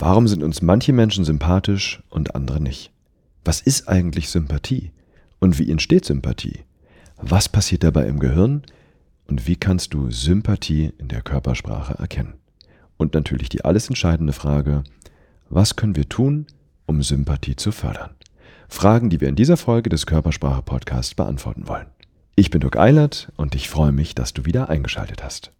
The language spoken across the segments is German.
Warum sind uns manche Menschen sympathisch und andere nicht? Was ist eigentlich Sympathie? Und wie entsteht Sympathie? Was passiert dabei im Gehirn? Und wie kannst du Sympathie in der Körpersprache erkennen? Und natürlich die alles entscheidende Frage, was können wir tun, um Sympathie zu fördern? Fragen, die wir in dieser Folge des Körpersprache Podcasts beantworten wollen. Ich bin Dirk Eilert und ich freue mich, dass du wieder eingeschaltet hast.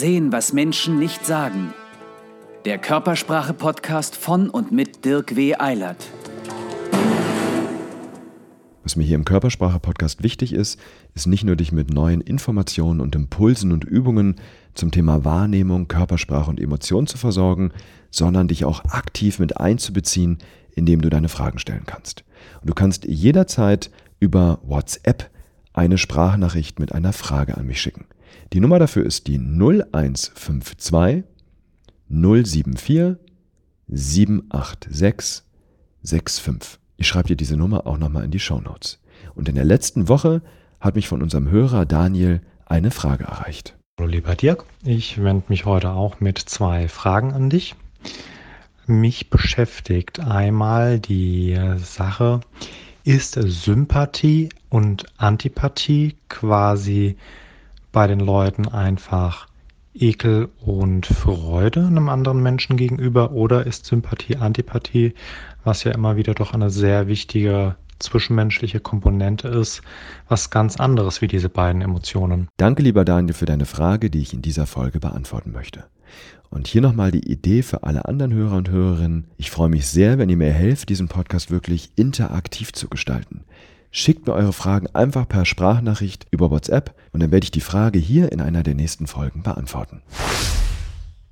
Sehen, was Menschen nicht sagen. Der Körpersprache-Podcast von und mit Dirk W. Eilert. Was mir hier im Körpersprache-Podcast wichtig ist, ist nicht nur dich mit neuen Informationen und Impulsen und Übungen zum Thema Wahrnehmung, Körpersprache und Emotion zu versorgen, sondern dich auch aktiv mit einzubeziehen, indem du deine Fragen stellen kannst. Und du kannst jederzeit über WhatsApp eine Sprachnachricht mit einer Frage an mich schicken. Die Nummer dafür ist die 0152 074 786 65. Ich schreibe dir diese Nummer auch nochmal in die Show Notes. Und in der letzten Woche hat mich von unserem Hörer Daniel eine Frage erreicht. Hallo lieber Dirk, ich wende mich heute auch mit zwei Fragen an dich. Mich beschäftigt einmal die Sache, ist Sympathie und Antipathie quasi bei den Leuten einfach Ekel und Freude einem anderen Menschen gegenüber oder ist Sympathie, Antipathie, was ja immer wieder doch eine sehr wichtige zwischenmenschliche Komponente ist, was ganz anderes wie diese beiden Emotionen. Danke, lieber Daniel, für deine Frage, die ich in dieser Folge beantworten möchte. Und hier nochmal die Idee für alle anderen Hörer und Hörerinnen. Ich freue mich sehr, wenn ihr mir helft, diesen Podcast wirklich interaktiv zu gestalten. Schickt mir eure Fragen einfach per Sprachnachricht über WhatsApp und dann werde ich die Frage hier in einer der nächsten Folgen beantworten.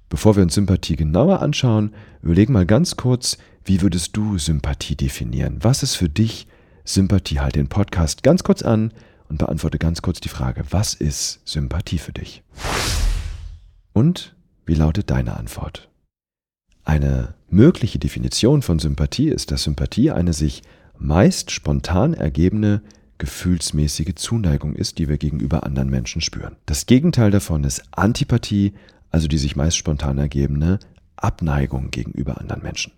Bevor wir uns Sympathie genauer anschauen, überlegen mal ganz kurz, wie würdest du Sympathie definieren? Was ist für dich Sympathie? Halt den Podcast ganz kurz an und beantworte ganz kurz die Frage, was ist Sympathie für dich? Und wie lautet deine Antwort? Eine mögliche Definition von Sympathie ist, dass Sympathie eine sich meist spontan ergebene gefühlsmäßige Zuneigung ist, die wir gegenüber anderen Menschen spüren. Das Gegenteil davon ist Antipathie, also die sich meist spontan ergebene Abneigung gegenüber anderen Menschen.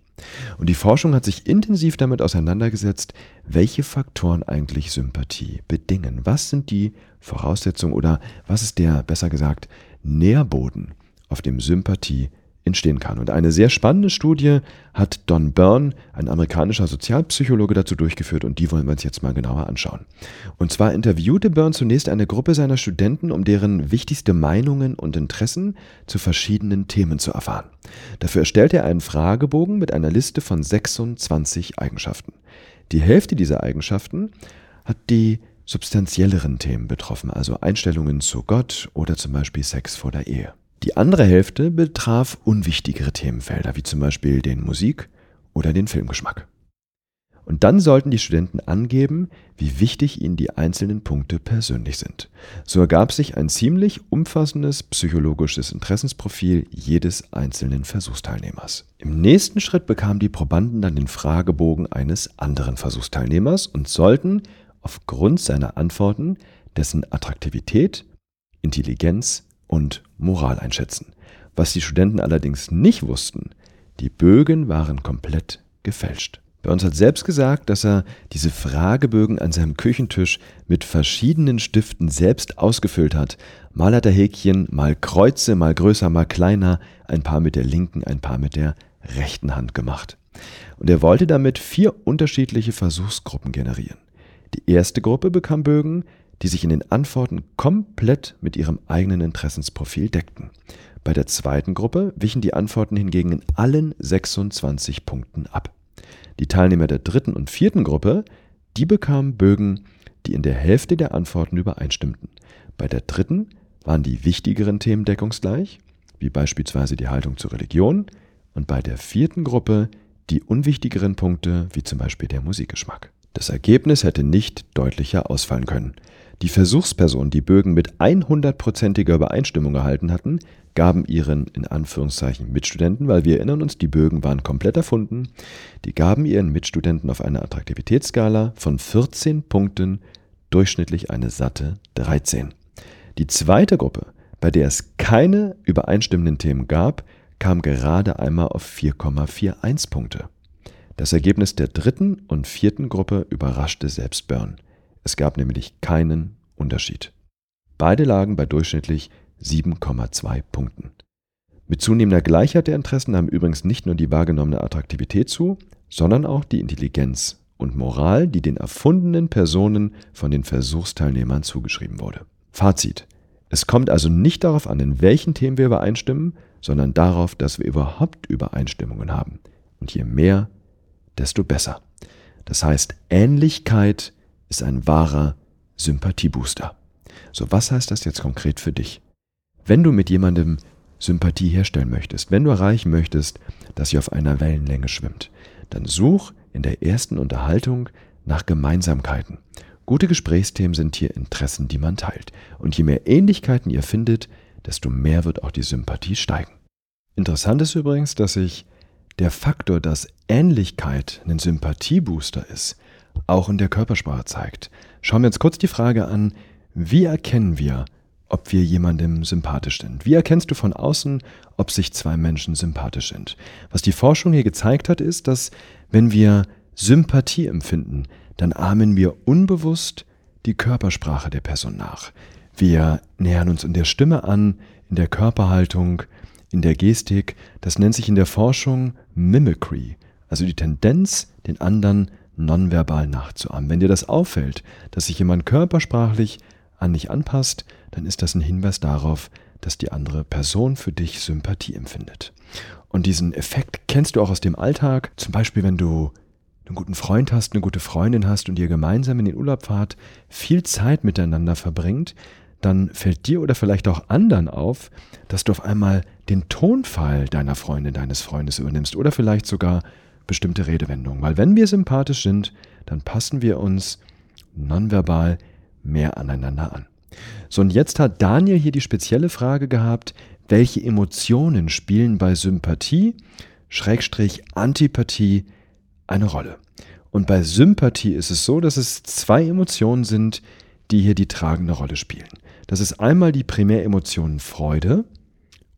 Und die Forschung hat sich intensiv damit auseinandergesetzt, welche Faktoren eigentlich Sympathie bedingen. Was sind die Voraussetzungen oder was ist der, besser gesagt, Nährboden, auf dem Sympathie entstehen kann. Und eine sehr spannende Studie hat Don Byrne, ein amerikanischer Sozialpsychologe, dazu durchgeführt und die wollen wir uns jetzt mal genauer anschauen. Und zwar interviewte Byrne zunächst eine Gruppe seiner Studenten, um deren wichtigste Meinungen und Interessen zu verschiedenen Themen zu erfahren. Dafür erstellte er einen Fragebogen mit einer Liste von 26 Eigenschaften. Die Hälfte dieser Eigenschaften hat die substanzielleren Themen betroffen, also Einstellungen zu Gott oder zum Beispiel Sex vor der Ehe. Die andere Hälfte betraf unwichtigere Themenfelder, wie zum Beispiel den Musik- oder den Filmgeschmack. Und dann sollten die Studenten angeben, wie wichtig ihnen die einzelnen Punkte persönlich sind. So ergab sich ein ziemlich umfassendes psychologisches Interessensprofil jedes einzelnen Versuchsteilnehmers. Im nächsten Schritt bekamen die Probanden dann den Fragebogen eines anderen Versuchsteilnehmers und sollten aufgrund seiner Antworten dessen Attraktivität, Intelligenz und Moral einschätzen. Was die Studenten allerdings nicht wussten, die Bögen waren komplett gefälscht. Bei uns hat selbst gesagt, dass er diese Fragebögen an seinem Küchentisch mit verschiedenen Stiften selbst ausgefüllt hat. Mal hat er Häkchen, mal Kreuze, mal größer, mal kleiner, ein paar mit der linken, ein paar mit der rechten Hand gemacht. Und er wollte damit vier unterschiedliche Versuchsgruppen generieren. Die erste Gruppe bekam Bögen, die sich in den Antworten komplett mit ihrem eigenen Interessensprofil deckten. Bei der zweiten Gruppe wichen die Antworten hingegen in allen 26 Punkten ab. Die Teilnehmer der dritten und vierten Gruppe, die bekamen Bögen, die in der Hälfte der Antworten übereinstimmten. Bei der dritten waren die wichtigeren Themen deckungsgleich, wie beispielsweise die Haltung zur Religion, und bei der vierten Gruppe die unwichtigeren Punkte, wie zum Beispiel der Musikgeschmack. Das Ergebnis hätte nicht deutlicher ausfallen können. Die Versuchspersonen, die Bögen mit 100%iger Übereinstimmung erhalten hatten, gaben ihren in Anführungszeichen Mitstudenten, weil wir erinnern uns, die Bögen waren komplett erfunden, die gaben ihren Mitstudenten auf einer Attraktivitätsskala von 14 Punkten durchschnittlich eine satte 13. Die zweite Gruppe, bei der es keine übereinstimmenden Themen gab, kam gerade einmal auf 4,41 Punkte. Das Ergebnis der dritten und vierten Gruppe überraschte selbst Byrne. Es gab nämlich keinen Unterschied. Beide lagen bei durchschnittlich 7,2 Punkten. Mit zunehmender Gleichheit der Interessen nahm übrigens nicht nur die wahrgenommene Attraktivität zu, sondern auch die Intelligenz und Moral, die den erfundenen Personen von den Versuchsteilnehmern zugeschrieben wurde. Fazit. Es kommt also nicht darauf an, in welchen Themen wir übereinstimmen, sondern darauf, dass wir überhaupt Übereinstimmungen haben. Und je mehr, desto besser. Das heißt, Ähnlichkeit ist ein wahrer Sympathiebooster. So, was heißt das jetzt konkret für dich? Wenn du mit jemandem Sympathie herstellen möchtest, wenn du erreichen möchtest, dass ihr auf einer Wellenlänge schwimmt, dann such in der ersten Unterhaltung nach Gemeinsamkeiten. Gute Gesprächsthemen sind hier Interessen, die man teilt. Und je mehr Ähnlichkeiten ihr findet, desto mehr wird auch die Sympathie steigen. Interessant ist übrigens, dass sich der Faktor, dass Ähnlichkeit ein Sympathiebooster ist, auch in der Körpersprache zeigt. Schauen wir uns kurz die Frage an, wie erkennen wir, ob wir jemandem sympathisch sind? Wie erkennst du von außen, ob sich zwei Menschen sympathisch sind? Was die Forschung hier gezeigt hat, ist, dass wenn wir Sympathie empfinden, dann ahmen wir unbewusst die Körpersprache der Person nach. Wir nähern uns in der Stimme an, in der Körperhaltung, in der Gestik. Das nennt sich in der Forschung Mimicry, also die Tendenz, den anderen nonverbal nachzuahmen. Wenn dir das auffällt, dass sich jemand körpersprachlich an dich anpasst, dann ist das ein Hinweis darauf, dass die andere Person für dich Sympathie empfindet. Und diesen Effekt kennst du auch aus dem Alltag. Zum Beispiel, wenn du einen guten Freund hast, eine gute Freundin hast und ihr gemeinsam in den Urlaub fahrt, viel Zeit miteinander verbringt, dann fällt dir oder vielleicht auch anderen auf, dass du auf einmal den Tonfall deiner Freundin, deines Freundes übernimmst oder vielleicht sogar bestimmte Redewendungen. Weil wenn wir sympathisch sind, dann passen wir uns nonverbal mehr aneinander an. So, und jetzt hat Daniel hier die spezielle Frage gehabt, welche Emotionen spielen bei Sympathie, Schrägstrich Antipathie eine Rolle? Und bei Sympathie ist es so, dass es zwei Emotionen sind, die hier die tragende Rolle spielen. Das ist einmal die Primäremotion Freude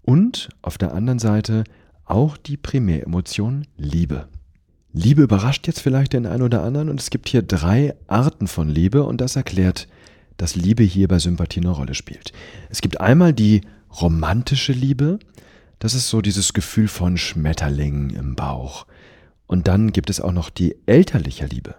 und auf der anderen Seite auch die Primäremotion Liebe. Liebe überrascht jetzt vielleicht den einen oder anderen und es gibt hier drei Arten von Liebe und das erklärt dass Liebe hier bei Sympathie eine Rolle spielt. Es gibt einmal die romantische Liebe, das ist so dieses Gefühl von Schmetterlingen im Bauch. Und dann gibt es auch noch die elterliche Liebe.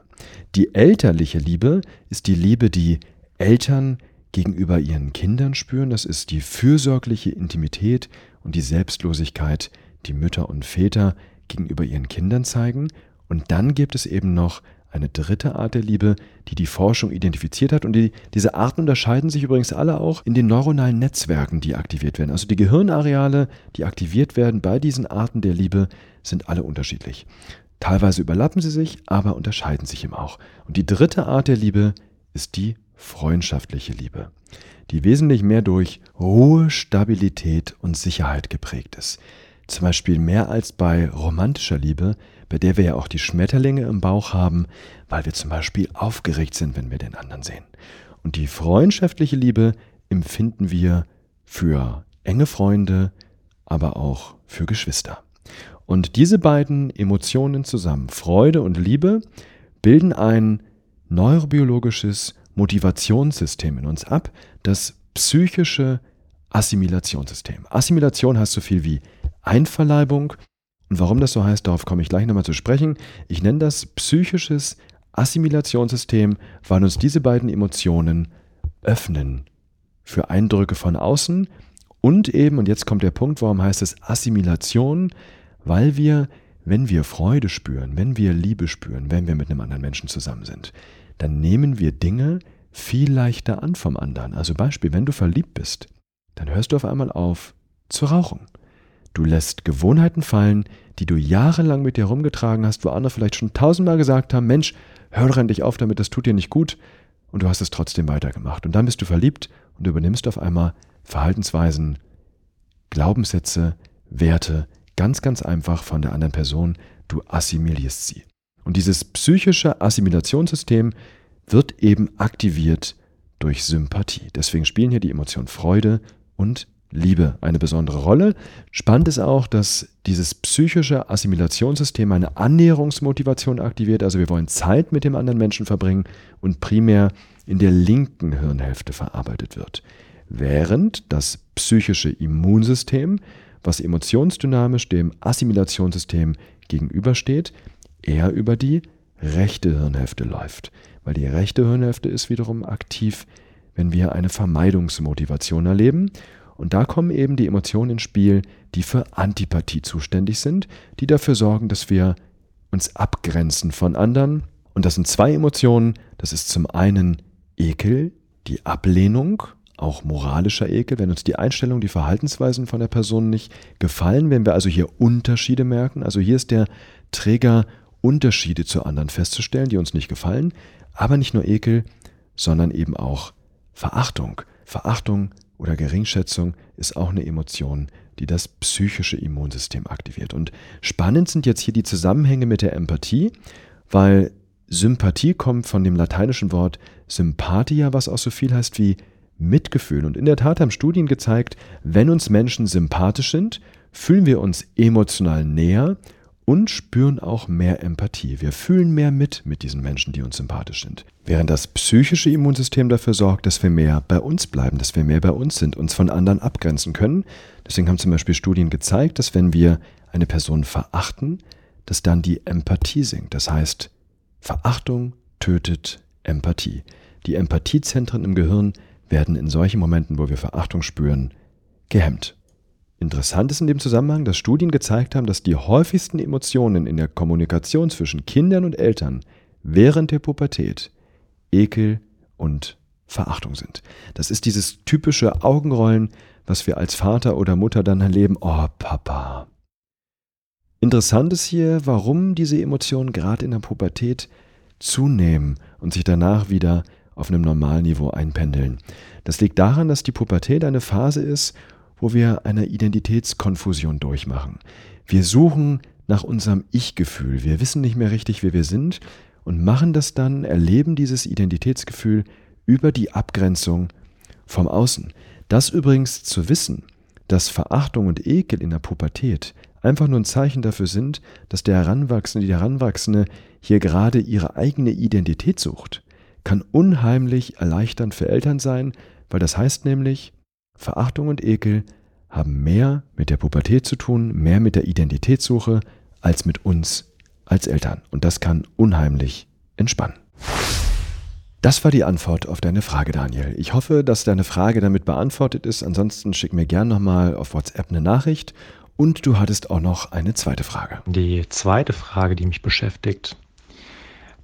Die elterliche Liebe ist die Liebe, die Eltern gegenüber ihren Kindern spüren. Das ist die fürsorgliche Intimität und die Selbstlosigkeit, die Mütter und Väter gegenüber ihren Kindern zeigen. Und dann gibt es eben noch eine dritte Art der Liebe, die die Forschung identifiziert hat. Und die, diese Arten unterscheiden sich übrigens alle auch in den neuronalen Netzwerken, die aktiviert werden. Also die Gehirnareale, die aktiviert werden bei diesen Arten der Liebe, sind alle unterschiedlich. Teilweise überlappen sie sich, aber unterscheiden sich eben auch. Und die dritte Art der Liebe ist die freundschaftliche Liebe, die wesentlich mehr durch Ruhe, Stabilität und Sicherheit geprägt ist. Zum Beispiel mehr als bei romantischer Liebe bei der wir ja auch die Schmetterlinge im Bauch haben, weil wir zum Beispiel aufgeregt sind, wenn wir den anderen sehen. Und die freundschaftliche Liebe empfinden wir für enge Freunde, aber auch für Geschwister. Und diese beiden Emotionen zusammen, Freude und Liebe, bilden ein neurobiologisches Motivationssystem in uns ab, das psychische Assimilationssystem. Assimilation heißt so viel wie Einverleibung und warum das so heißt, darauf komme ich gleich nochmal zu sprechen. Ich nenne das psychisches Assimilationssystem, weil uns diese beiden Emotionen öffnen für Eindrücke von außen und eben, und jetzt kommt der Punkt, warum heißt es Assimilation, weil wir, wenn wir Freude spüren, wenn wir Liebe spüren, wenn wir mit einem anderen Menschen zusammen sind, dann nehmen wir Dinge viel leichter an vom anderen. Also Beispiel, wenn du verliebt bist, dann hörst du auf einmal auf zu rauchen. Du lässt Gewohnheiten fallen, die du jahrelang mit dir rumgetragen hast, wo andere vielleicht schon tausendmal gesagt haben, Mensch, hör doch endlich auf damit, das tut dir nicht gut. Und du hast es trotzdem weitergemacht. Und dann bist du verliebt und übernimmst auf einmal Verhaltensweisen, Glaubenssätze, Werte, ganz, ganz einfach von der anderen Person. Du assimilierst sie. Und dieses psychische Assimilationssystem wird eben aktiviert durch Sympathie. Deswegen spielen hier die Emotionen Freude und Liebe eine besondere Rolle. Spannend ist auch, dass dieses psychische Assimilationssystem eine Annäherungsmotivation aktiviert. Also wir wollen Zeit mit dem anderen Menschen verbringen und primär in der linken Hirnhälfte verarbeitet wird. Während das psychische Immunsystem, was emotionsdynamisch dem Assimilationssystem gegenübersteht, eher über die rechte Hirnhälfte läuft. Weil die rechte Hirnhälfte ist wiederum aktiv, wenn wir eine Vermeidungsmotivation erleben und da kommen eben die Emotionen ins Spiel, die für Antipathie zuständig sind, die dafür sorgen, dass wir uns abgrenzen von anderen. Und das sind zwei Emotionen. Das ist zum einen Ekel, die Ablehnung, auch moralischer Ekel, wenn uns die Einstellung, die Verhaltensweisen von der Person nicht gefallen, wenn wir also hier Unterschiede merken. Also hier ist der Träger, Unterschiede zu anderen festzustellen, die uns nicht gefallen. Aber nicht nur Ekel, sondern eben auch Verachtung. Verachtung oder Geringschätzung ist auch eine Emotion, die das psychische Immunsystem aktiviert. Und spannend sind jetzt hier die Zusammenhänge mit der Empathie, weil Sympathie kommt von dem lateinischen Wort sympathia, was auch so viel heißt wie Mitgefühl. Und in der Tat haben Studien gezeigt, wenn uns Menschen sympathisch sind, fühlen wir uns emotional näher und spüren auch mehr Empathie. Wir fühlen mehr mit mit diesen Menschen, die uns sympathisch sind. Während das psychische Immunsystem dafür sorgt, dass wir mehr bei uns bleiben, dass wir mehr bei uns sind, uns von anderen abgrenzen können. Deswegen haben zum Beispiel Studien gezeigt, dass wenn wir eine Person verachten, dass dann die Empathie sinkt. Das heißt, Verachtung tötet Empathie. Die Empathiezentren im Gehirn werden in solchen Momenten, wo wir Verachtung spüren, gehemmt. Interessant ist in dem Zusammenhang, dass Studien gezeigt haben, dass die häufigsten Emotionen in der Kommunikation zwischen Kindern und Eltern während der Pubertät Ekel und Verachtung sind. Das ist dieses typische Augenrollen, was wir als Vater oder Mutter dann erleben. Oh, Papa. Interessant ist hier, warum diese Emotionen gerade in der Pubertät zunehmen und sich danach wieder auf einem normalen Niveau einpendeln. Das liegt daran, dass die Pubertät eine Phase ist, wo wir eine Identitätskonfusion durchmachen. Wir suchen nach unserem Ich-Gefühl. Wir wissen nicht mehr richtig, wer wir sind und machen das dann, erleben dieses Identitätsgefühl über die Abgrenzung vom Außen. Das übrigens zu wissen, dass Verachtung und Ekel in der Pubertät einfach nur ein Zeichen dafür sind, dass der Heranwachsende, die Heranwachsende hier gerade ihre eigene Identität sucht, kann unheimlich erleichternd für Eltern sein, weil das heißt nämlich, Verachtung und Ekel haben mehr mit der Pubertät zu tun, mehr mit der Identitätssuche als mit uns als Eltern. Und das kann unheimlich entspannen. Das war die Antwort auf deine Frage, Daniel. Ich hoffe, dass deine Frage damit beantwortet ist. Ansonsten schick mir gerne nochmal auf WhatsApp eine Nachricht. Und du hattest auch noch eine zweite Frage. Die zweite Frage, die mich beschäftigt.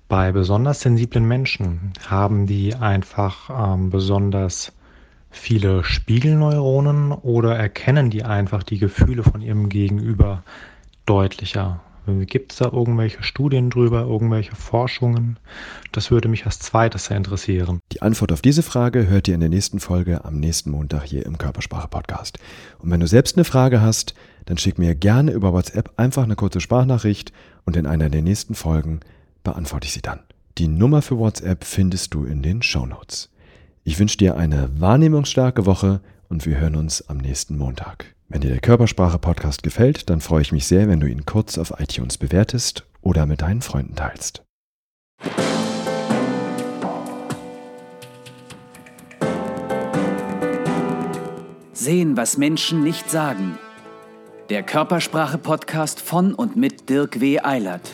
Bei besonders sensiblen Menschen haben die einfach ähm, besonders viele Spiegelneuronen oder erkennen die einfach die Gefühle von ihrem Gegenüber deutlicher? Gibt es da irgendwelche Studien drüber, irgendwelche Forschungen? Das würde mich als zweites sehr interessieren. Die Antwort auf diese Frage hört ihr in der nächsten Folge am nächsten Montag hier im Körpersprache-Podcast. Und wenn du selbst eine Frage hast, dann schick mir gerne über WhatsApp einfach eine kurze Sprachnachricht und in einer der nächsten Folgen beantworte ich sie dann. Die Nummer für WhatsApp findest du in den Show Notes. Ich wünsche dir eine wahrnehmungsstarke Woche und wir hören uns am nächsten Montag. Wenn dir der Körpersprache-Podcast gefällt, dann freue ich mich sehr, wenn du ihn kurz auf iTunes bewertest oder mit deinen Freunden teilst. Sehen, was Menschen nicht sagen. Der Körpersprache-Podcast von und mit Dirk W. Eilert.